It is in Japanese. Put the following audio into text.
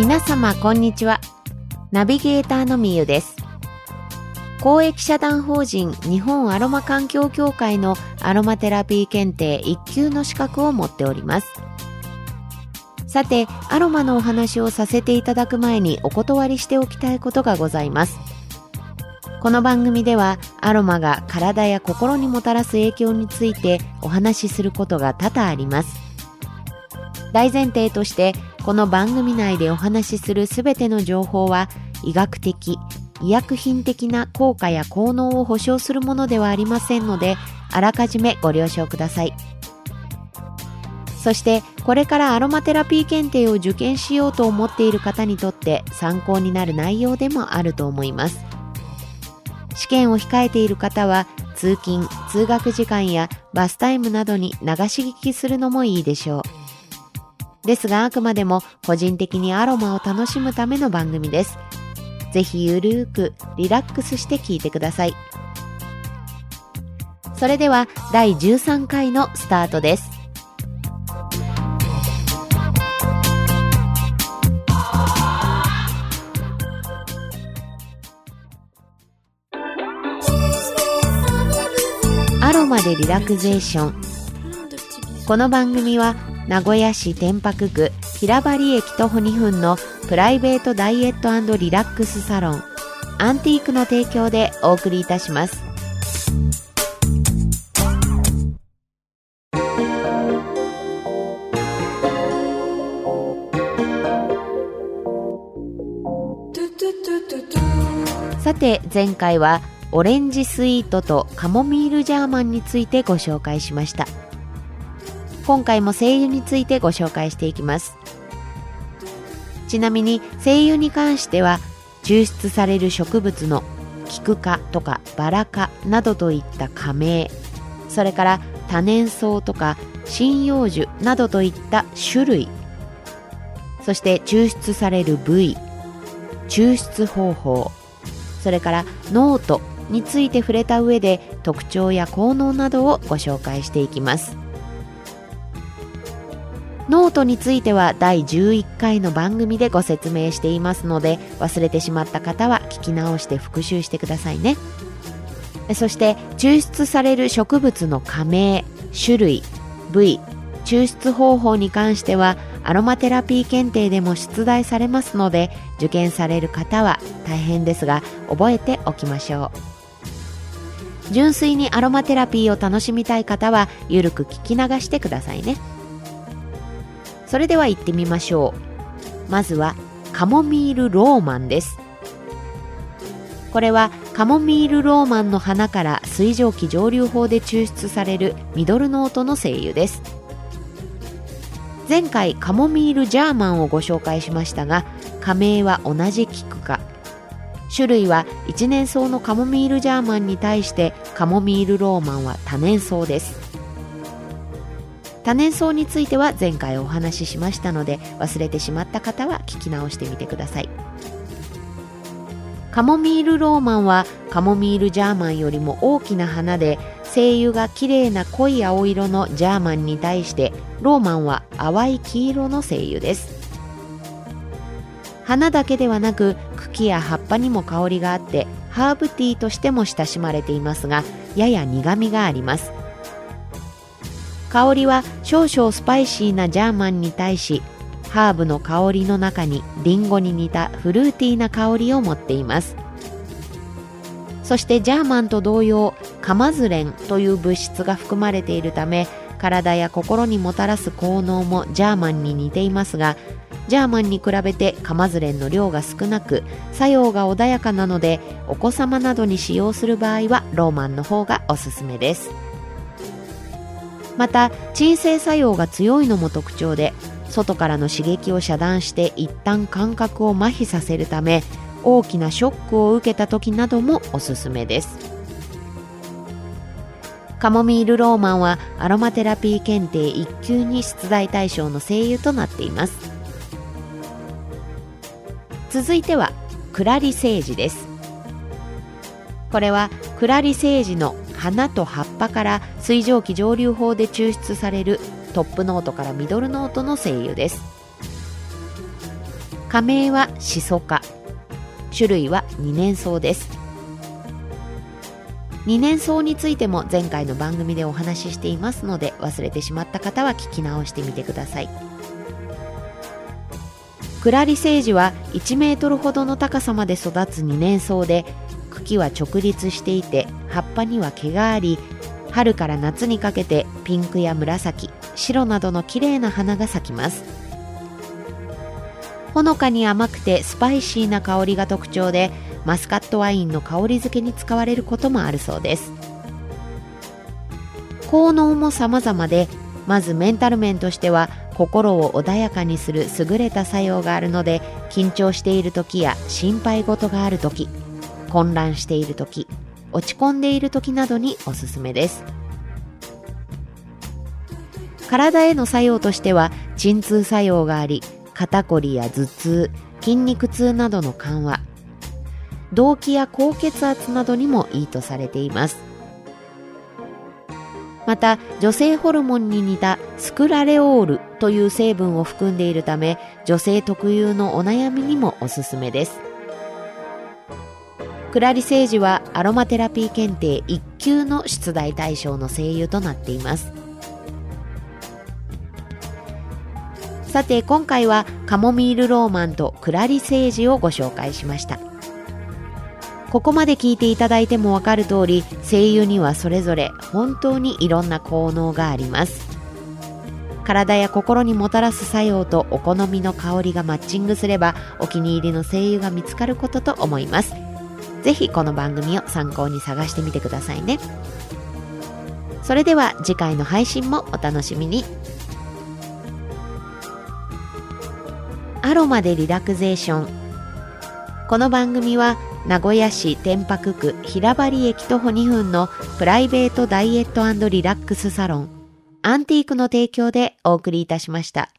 皆様こんにちは。ナビゲーターのみゆです。公益社団法人日本アロマ環境協会のアロマテラピー検定1級の資格を持っております。さてアロマのお話をさせていただく前にお断りしておきたいことがございます。この番組ではアロマが体や心にもたらす影響についてお話しすることが多々あります。大前提としてこの番組内でお話しするすべての情報は医学的医薬品的な効果や効能を保証するものではありませんのであらかじめご了承ください。そしてこれからアロマテラピー検定を受験しようと思っている方にとって参考になる内容でもあると思います。試験を控えている方は通勤通学時間やバスタイムなどに流し聞きするのもいいでしょう。ですがあくまでも個人的にアロマを楽しむための番組です。ぜひゆるーくリラックスして聞いてください。それでは第13回のスタートです。アロマでリラクゼーション。この番組は名古屋市天白区平張駅徒歩2分のプライベートダイエットリラックスサロン。アンティークの提供でお送りいたします。さて前回はオレンジスイートとカモミールジャーマンについてご紹介しました。今回も精油についてご紹介していきます。ちなみに精油に関しては抽出される植物のキク科とかバラ科などといった加盟それから多年草とか針葉樹などといった種類そして抽出される部位抽出方法それからノートについて触れた上で特徴や効能などをご紹介していきます。ノートについては第11回の番組でご説明していますので忘れてしまった方は聞き直して復習してくださいね。そして抽出される植物の科名種類部位抽出方法に関してはアロマテラピー検定でも出題されますので受験される方は大変ですが覚えておきましょう。純粋にアロマテラピーを楽しみたい方はゆるく聞き流してくださいね。それでは行ってみましょう。まずはカモミールローマンです。これはカモミールローマンの花から水蒸気蒸留法で抽出されるミドルノートの精油です。前回カモミールジャーマンをご紹介しましたが加盟は同じキク科種類は一年草のカモミールジャーマンに対してカモミールローマンは多年草です。多年草については前回お話ししましたので忘れてしまった方は聞き直してみてください。カモミールローマンはカモミールジャーマンよりも大きな花で精油が綺麗な濃い青色のジャーマンに対してローマンは淡い黄色の精油です。花だけではなく茎や葉っぱにも香りがあってハーブティーとしても親しまれていますがやや苦みがあります。香りは少々スパイシーなジャーマンに対しハーブの香りの中にリンゴに似たフルーティーな香りを持っています。そしてジャーマンと同様カマズレンという物質が含まれているため体や心にもたらす効能もジャーマンに似ていますがジャーマンに比べてカマズレンの量が少なく作用が穏やかなのでお子様などに使用する場合はローマンの方がおすすめです。また鎮静作用が強いのも特徴で外からの刺激を遮断して一旦感覚を麻痺させるため大きなショックを受けた時などもおすすめです。カモミールローマンはアロマテラピー検定1級に出題対象の精油となっています。続いてはクラリセージです。これはクラリセージの花と葉っぱから水蒸気蒸留法で抽出されるトップノートからミドルノートの精油です。加盟はシソ科。種類は二年草です。二年草についても前回の番組でお話ししていますので忘れてしまった方は聞き直してみてください。クラリセージは1メートルほどの高さまで育つ二年草で茎は直立していて葉っぱには毛があり春から夏にかけてピンクや紫白などの綺麗な花が咲きます。ほのかに甘くてスパイシーな香りが特徴でマスカットワインの香り付けに使われることもあるそうです。効能も様々でまずメンタル面としては心を穏やかにする優れた作用があるので緊張している時や心配事がある時混乱している時落ち込んでいる時などにおすすめです。体への作用としては鎮痛作用があり肩こりや頭痛筋肉痛などの緩和動悸や高血圧などにもいいとされています。また女性ホルモンに似たスクラレオールという成分を含んでいるため女性特有のお悩みにもおすすめです。クラリセージはアロマテラピー検定1級の出題対象の精油となっています。さて今回はカモミールローマンとクラリセージをご紹介しました。ここまで聞いていただいてもわかる通り精油にはそれぞれ本当にいろんな効能があります。体や心にもたらす作用とお好みの香りがマッチングすればお気に入りの精油が見つかることと思います。ぜひこの番組を参考に探してみてくださいね。それでは次回の配信もお楽しみに。アロマでリラクゼーション。この番組は名古屋市天白区平張駅徒歩2分のプライベートダイエットリラックスサロン。アンティークの提供でお送りいたしました。